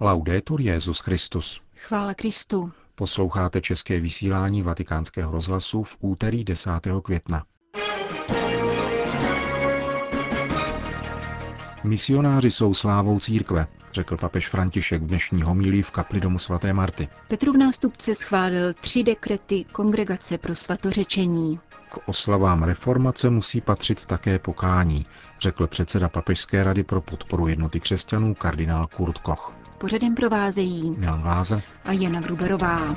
Laudetur Jezus Christus. Chvála Kristu. Posloucháte české vysílání Vatikánského rozhlasu v úterý 10. května. Misionáři jsou slávou církve, řekl papež František v dnešní homílii v kapli domu svaté Marty. Petru v nástupce schválil tři dekrety Kongregace pro svatořečení. K oslavám reformace musí patřit také pokání, řekl předseda Papežské rady pro podporu jednoty křesťanů kardinál Kurt Koch. Pořadem provázejí Milan Glázer a Jana Gruberová.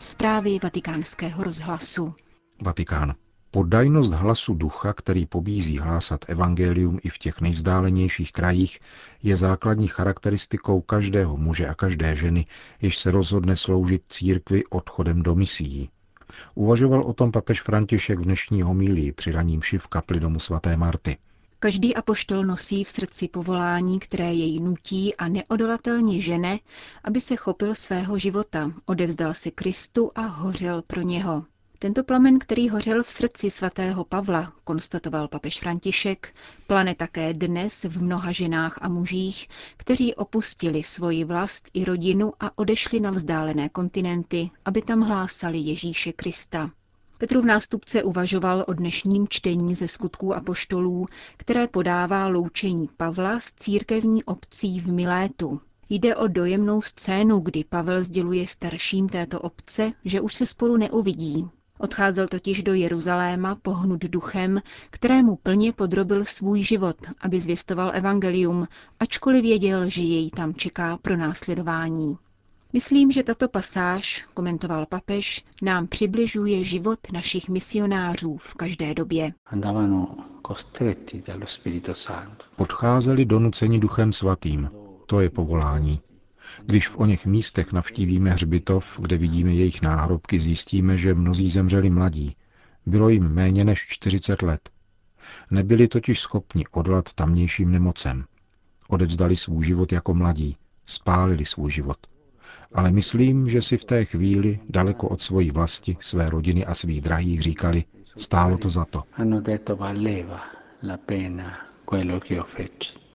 Zprávy vatikánského rozhlasu. Vatikán. Poddajnost hlasu ducha, který pobízí hlásat evangelium i v těch nejvzdálenějších krajích, je základní charakteristikou každého muže a každé ženy, jež se rozhodne sloužit církvi odchodem do misií. Uvažoval o tom papež František v dnešní homílii při raním v kapli domu svaté Marty. Každý apoštol nosí v srdci povolání, které jej nutí a neodolatelně žene, aby se chopil svého života, odevzdal se Kristu a hořel pro něho. Tento plamen, který hořel v srdci svatého Pavla, konstatoval papež František, plane také dnes v mnoha ženách a mužích, kteří opustili svoji vlast i rodinu a odešli na vzdálené kontinenty, aby tam hlásali Ježíše Krista. Petrův nástupce uvažoval o dnešním čtení ze skutků apoštolů, které podává loučení Pavla s církevní obcí v Milétu. Jde o dojemnou scénu, kdy Pavel sděluje starším této obce, že už se spolu neuvidí. Odcházel totiž do Jeruzaléma pohnut duchem, kterému plně podrobil svůj život, aby zvěstoval evangelium, ačkoliv věděl, že jej tam čeká pro následování. Myslím, že tato pasáž, komentoval papež, nám přibližuje život našich misionářů v každé době. Odcházeli donuceni duchem svatým. To je povolání. Když v oněch místech navštívíme hřbitov, kde vidíme jejich náhrobky, zjistíme, že mnozí zemřeli mladí. Bylo jim méně než 40 let. Nebyli totiž schopni odolat tamnějším nemocem. Odevzdali svůj život jako mladí, spálili svůj život. Ale myslím, že si v té chvíli, daleko od svojí vlasti, své rodiny a svých drahých říkali, stálo to za to.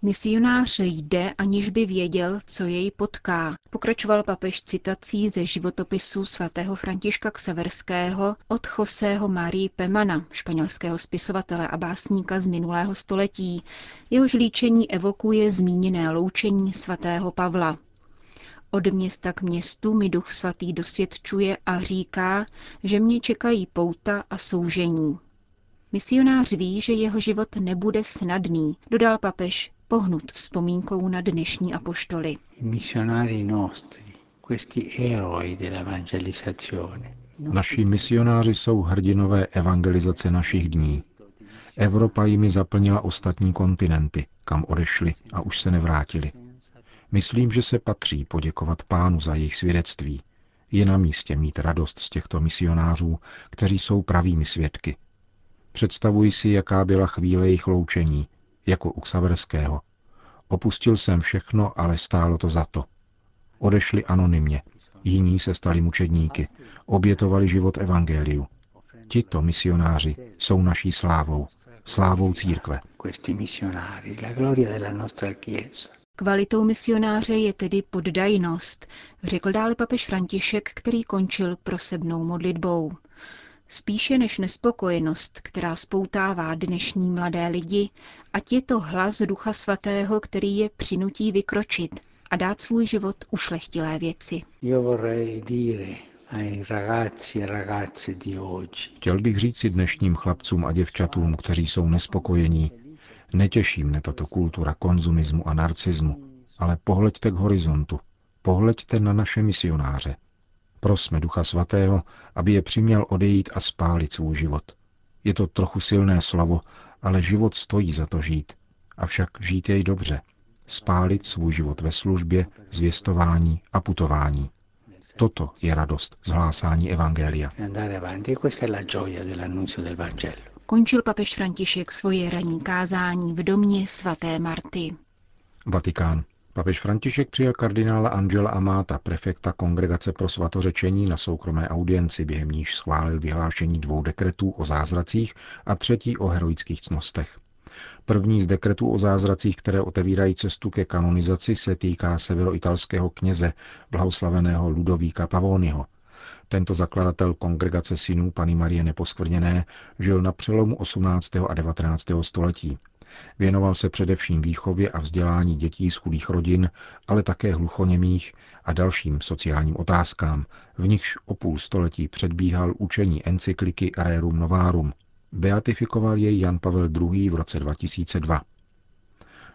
Misionář jde, aniž by věděl, co jej potká. Pokračoval papež citací ze životopisu svatého Františka Kseverského od Joseho Marii Pemana, španělského spisovatele a básníka z minulého století. Jehož líčení evokuje zmíněné loučení svatého Pavla. Od města k městu mi duch svatý dosvědčuje a říká, že mě čekají pouta a soužení. Misionář ví, že jeho život nebude snadný, dodal papež, pohnut vzpomínkou na dnešní apoštoly. Naši misionáři jsou hrdinové evangelizace našich dní. Evropa jimi zaplnila ostatní kontinenty, kam odešli a už se nevrátili. Myslím, že se patří poděkovat pánu za jejich svědectví. Je na místě mít radost z těchto misionářů, kteří jsou pravými svědky. Představuji si, jaká byla chvíle jejich loučení, jako u Ksaverského. Opustil jsem všechno, ale stálo to za to. Odešli anonymně, jiní se stali mučedníky, obětovali život evangeliu. Tito misionáři jsou naší slávou, slávou církve. Kvalitou misionáře je tedy poddajnost, řekl dále papež František, který končil prosebnou modlitbou. Spíše než nespokojenost, která spoutává dnešní mladé lidi, ať je to hlas Ducha Svatého, který je přinutí vykročit a dát svůj život ušlechtilé věci. Chtěl bych říci dnešním chlapcům a děvčatům, kteří jsou nespokojení, netěší mne tato kultura konzumismu a narcismu, ale pohleďte k horizontu, pohleďte na naše misionáře, Prosme Ducha Svatého, aby je přiměl odejít a spálit svůj život. Je to trochu silné slovo, ale život stojí za to žít. Avšak žít jej dobře. Spálit svůj život ve službě, zvěstování a putování. Toto je radost z hlásání Evangelia. Končil papež František svoje ranní kázání v domě svaté Marty. Vatikán. Papež František přijal kardinála Angela Amata, prefekta Kongregace pro svatořečení na soukromé audienci, během níž schválil vyhlášení dvou dekretů o zázracích a třetí o heroických cnostech. První z dekretů o zázracích, které otevírají cestu ke kanonizaci, se týká severoitalského kněze, blahoslaveného Ludovíka Pavoniho. Tento zakladatel kongregace synů Pany Marie Neposkvrněné žil na přelomu 18. a 19. století. Věnoval se především výchově a vzdělání dětí z chudých rodin, ale také hluchoněmých a dalším sociálním otázkám, v nichž o půl století předbíhal učení encykliky Rerum Novarum. Beatifikoval jej Jan Pavel II. v roce 2002.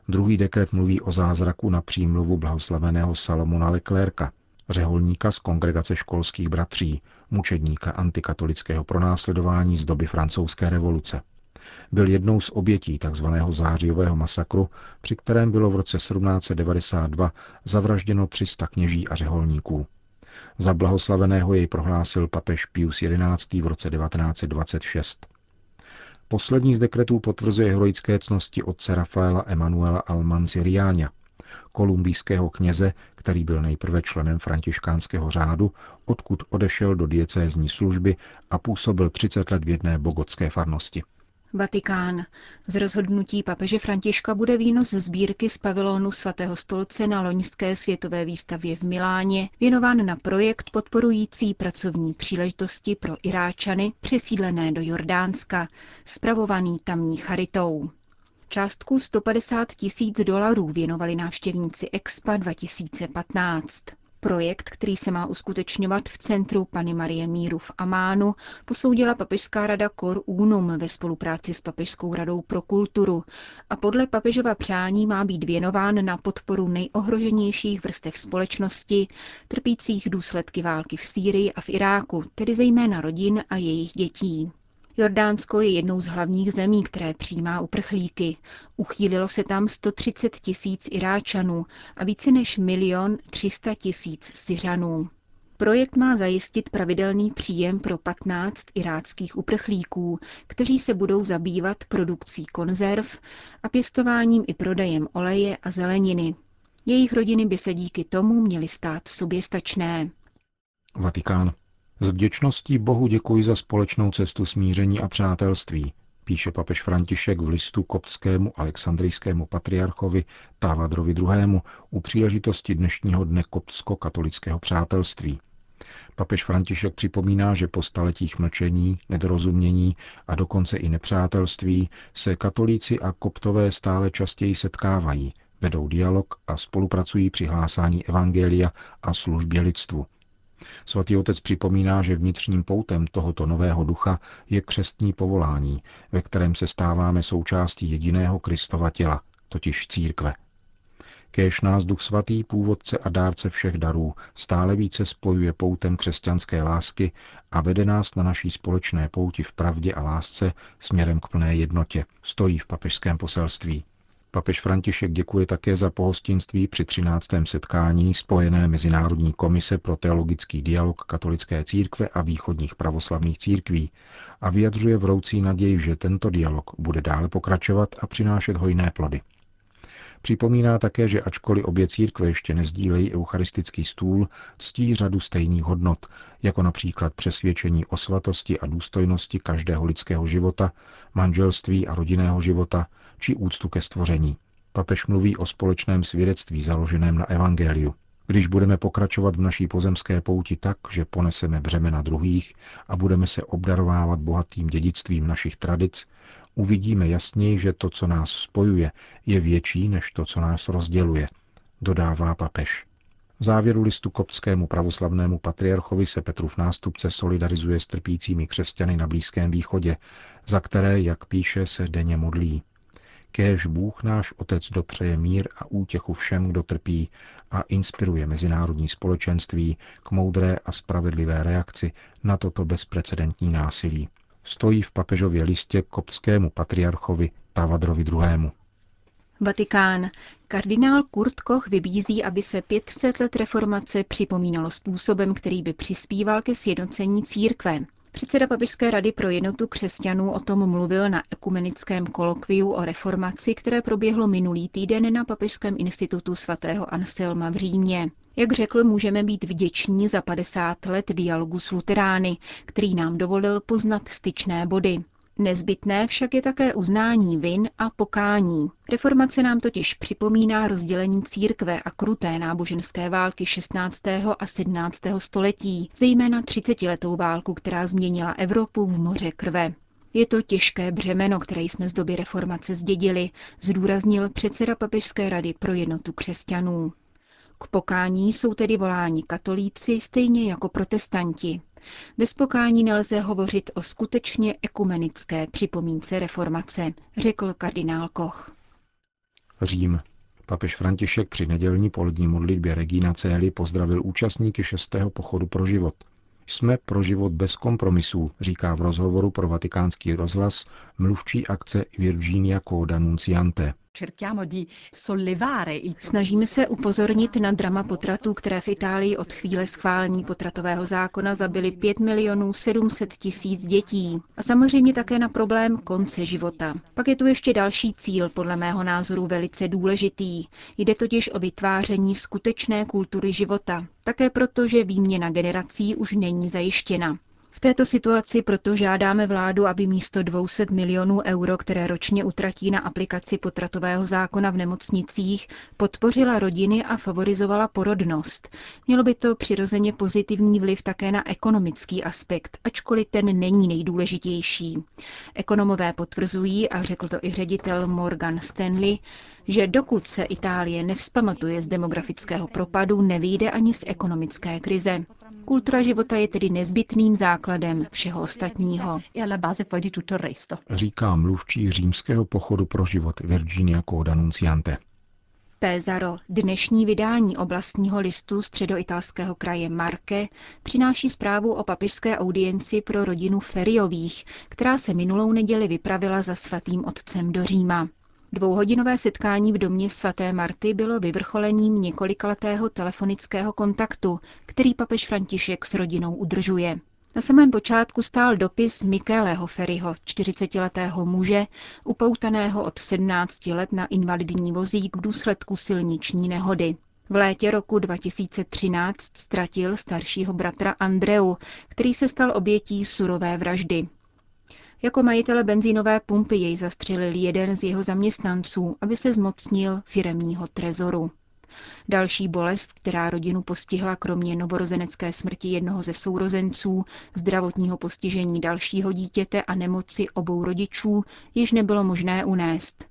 Druhý dekret mluví o zázraku na přímluvu blahoslaveného Salomona Leclerca, řeholníka z kongregace školských bratří, mučedníka antikatolického pronásledování z doby francouzské revoluce. Byl jednou z obětí tzv. zářijového masakru, při kterém bylo v roce 1792 zavražděno 300 kněží a řeholníků. Za blahoslaveného jej prohlásil papež Pius XI. v roce 1926. Poslední z dekretů potvrzuje heroické cnosti otce Rafaela Emanuela Almanziriáňa, kolumbijského kněze, který byl nejprve členem františkánského řádu, odkud odešel do diecézní služby a působil 30 let v jedné bogotské farnosti. Vatikán. Z rozhodnutí papeže Františka bude výnos sbírky z pavilonu svatého stolce na loňské světové výstavě v Miláně věnován na projekt podporující pracovní příležitosti pro Iráčany přesídlené do Jordánska, spravovaný tamní charitou. Částku 150 tisíc dolarů věnovali návštěvníci Expa 2015. Projekt, který se má uskutečňovat v centru Pany Marie Míru v Amánu, posoudila Papežská rada Cor Unum ve spolupráci s Papežskou radou pro kulturu a podle papežova přání má být věnován na podporu nejohroženějších vrstev společnosti, trpících důsledky války v Sýrii a v Iráku, tedy zejména rodin a jejich dětí. Jordánsko je jednou z hlavních zemí, které přijímá uprchlíky. Uchýlilo se tam 130 tisíc Iráčanů a více než milion 300 tisíc Syřanů. Projekt má zajistit pravidelný příjem pro 15 iráckých uprchlíků, kteří se budou zabývat produkcí konzerv a pěstováním i prodejem oleje a zeleniny. Jejich rodiny by se díky tomu měly stát soběstačné. Vatikán. S vděčností Bohu děkuji za společnou cestu smíření a přátelství, píše papež František v listu koptskému alexandrijskému patriarchovi Távadrovi II. u příležitosti dnešního dne koptsko-katolického přátelství. Papež František připomíná, že po staletích mlčení, nedorozumění a dokonce i nepřátelství se katolíci a koptové stále častěji setkávají, vedou dialog a spolupracují při hlásání evangelia a službě lidstvu – Svatý otec připomíná, že vnitřním poutem tohoto nového ducha je křestní povolání, ve kterém se stáváme součástí jediného Kristova těla, totiž církve. Kéž nás duch svatý, původce a dárce všech darů, stále více spojuje poutem křesťanské lásky a vede nás na naší společné pouti v pravdě a lásce směrem k plné jednotě, stojí v papežském poselství. Papež František děkuje také za pohostinství při 13. setkání Spojené Mezinárodní komise pro teologický dialog katolické církve a východních pravoslavných církví a vyjadřuje vroucí naději, že tento dialog bude dále pokračovat a přinášet hojné plody. Připomíná také, že ačkoliv obě církve ještě nezdílejí eucharistický stůl, ctí řadu stejných hodnot, jako například přesvědčení o svatosti a důstojnosti každého lidského života, manželství a rodinného života, či úctu ke stvoření. Papež mluví o společném svědectví založeném na evangeliu. Když budeme pokračovat v naší pozemské pouti tak, že poneseme břemena druhých a budeme se obdarovávat bohatým dědictvím našich tradic, uvidíme jasněji, že to, co nás spojuje, je větší než to, co nás rozděluje, dodává papež. V závěru listu koptskému pravoslavnému patriarchovi se Petrův nástupce solidarizuje s trpícími křesťany na Blízkém východě, za které, jak píše, se denně modlí. Kéž Bůh náš Otec dopřeje mír a útěchu všem, kdo trpí a inspiruje mezinárodní společenství k moudré a spravedlivé reakci na toto bezprecedentní násilí. Stojí v papežově listě koptskému patriarchovi Tavadrovi II. Vatikán. Kardinál Kurt Koch vybízí, aby se 500 let reformace připomínalo způsobem, který by přispíval ke sjednocení církve. Předseda Papežské rady pro jednotu křesťanů o tom mluvil na ekumenickém kolokviu o reformaci, které proběhlo minulý týden na Papežském institutu svatého Anselma v Římě. Jak řekl, můžeme být vděční za 50 let dialogu s luterány, který nám dovolil poznat styčné body. Nezbytné však je také uznání vin a pokání. Reformace nám totiž připomíná rozdělení církve a kruté náboženské války 16. a 17. století, zejména 30-letou válku, která změnila Evropu v moře krve. Je to těžké břemeno, které jsme z doby reformace zdědili, zdůraznil předseda Papežské rady pro jednotu křesťanů. K pokání jsou tedy voláni katolíci stejně jako protestanti. Bez pokání nelze hovořit o skutečně ekumenické připomínce reformace, řekl kardinál Koch. Řím. Papež František při nedělní polední modlitbě Regina Cély pozdravil účastníky šestého pochodu pro život. Jsme pro život bez kompromisů, říká v rozhovoru pro vatikánský rozhlas mluvčí akce Virginia Coda Nunciante. Snažíme se upozornit na drama potratů, které v Itálii od chvíle schválení potratového zákona zabili 5 milionů 700 tisíc dětí. A samozřejmě také na problém konce života. Pak je tu ještě další cíl, podle mého názoru velice důležitý. Jde totiž o vytváření skutečné kultury života. Také proto, že výměna generací už není zajištěna. V této situaci proto žádáme vládu, aby místo 200 milionů euro, které ročně utratí na aplikaci potratového zákona v nemocnicích, podpořila rodiny a favorizovala porodnost. Mělo by to přirozeně pozitivní vliv také na ekonomický aspekt, ačkoliv ten není nejdůležitější. Ekonomové potvrzují, a řekl to i ředitel Morgan Stanley, že dokud se Itálie nevzpamatuje z demografického propadu, nevyjde ani z ekonomické krize. Kultura života je tedy nezbytným základem všeho ostatního. Říká mluvčí římského pochodu pro život Virginia Coda Nunciante. Pézaro, dnešní vydání oblastního listu středoitalského kraje Marke, přináší zprávu o papižské audienci pro rodinu Feriových, která se minulou neděli vypravila za svatým otcem do Říma. Dvouhodinové setkání v domě svaté Marty bylo vyvrcholením několikaletého telefonického kontaktu, který papež František s rodinou udržuje. Na samém počátku stál dopis Mikéleho Ferryho, 40-letého muže, upoutaného od 17 let na invalidní vozík v důsledku silniční nehody. V létě roku 2013 ztratil staršího bratra Andreu, který se stal obětí surové vraždy. Jako majitele benzínové pumpy jej zastřelil jeden z jeho zaměstnanců, aby se zmocnil firemního trezoru. Další bolest, která rodinu postihla kromě novorozenecké smrti jednoho ze sourozenců, zdravotního postižení dalšího dítěte a nemoci obou rodičů, již nebylo možné unést.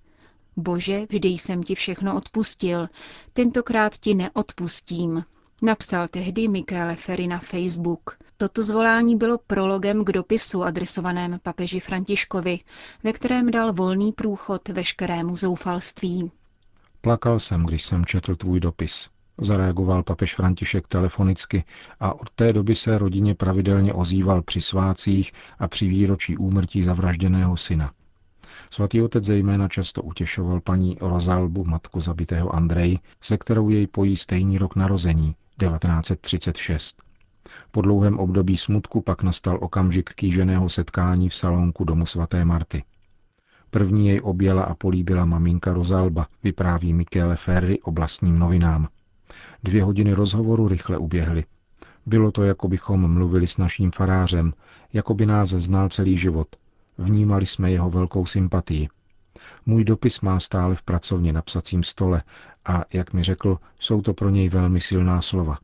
Bože, vždy jsem ti všechno odpustil, tentokrát ti neodpustím, napsal tehdy Michele Ferry na Facebook. Toto zvolání bylo prologem k dopisu adresovaném papeži Františkovi, ve kterém dal volný průchod veškerému zoufalství. Plakal jsem, když jsem četl tvůj dopis. Zareagoval papež František telefonicky a od té doby se rodině pravidelně ozýval při svácích a při výročí úmrtí zavražděného syna. Svatý otec zejména často utěšoval paní Rozalbu, matku zabitého Andrej, se kterou jej pojí stejný rok narození, 1936. Po dlouhém období smutku pak nastal okamžik kýženého setkání v salonku domu svaté Marty. První jej objela a políbila maminka Rozalba, vypráví Michele Ferry oblastním novinám. Dvě hodiny rozhovoru rychle uběhly. Bylo to, jako bychom mluvili s naším farářem, jako by nás znal celý život. Vnímali jsme jeho velkou sympatii. Můj dopis má stále v pracovně na psacím stole a, jak mi řekl, jsou to pro něj velmi silná slova.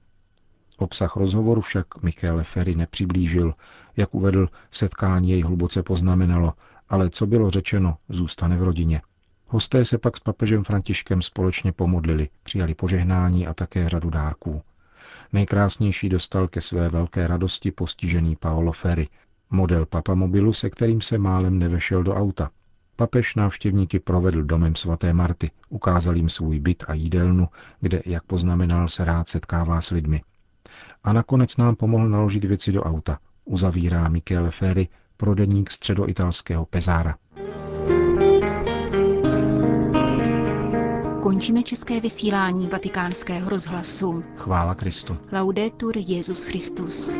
Obsah rozhovoru však Michele Ferry nepřiblížil. Jak uvedl, setkání jej hluboce poznamenalo, ale co bylo řečeno, zůstane v rodině. Hosté se pak s papežem Františkem společně pomodlili, přijali požehnání a také řadu dárků. Nejkrásnější dostal ke své velké radosti postižený Paolo Ferry, model papamobilu, se kterým se málem nevešel do auta. Papež návštěvníky provedl domem svaté Marty, ukázal jim svůj byt a jídelnu, kde, jak poznamenal, se rád setkává s lidmi. A nakonec nám pomohl naložit věci do auta, uzavírá Michele Ferry, prodeník středoitalského Pezára. Končíme české vysílání vatikánského rozhlasu. Chvála Kristu. Laudetur Jezus Christus.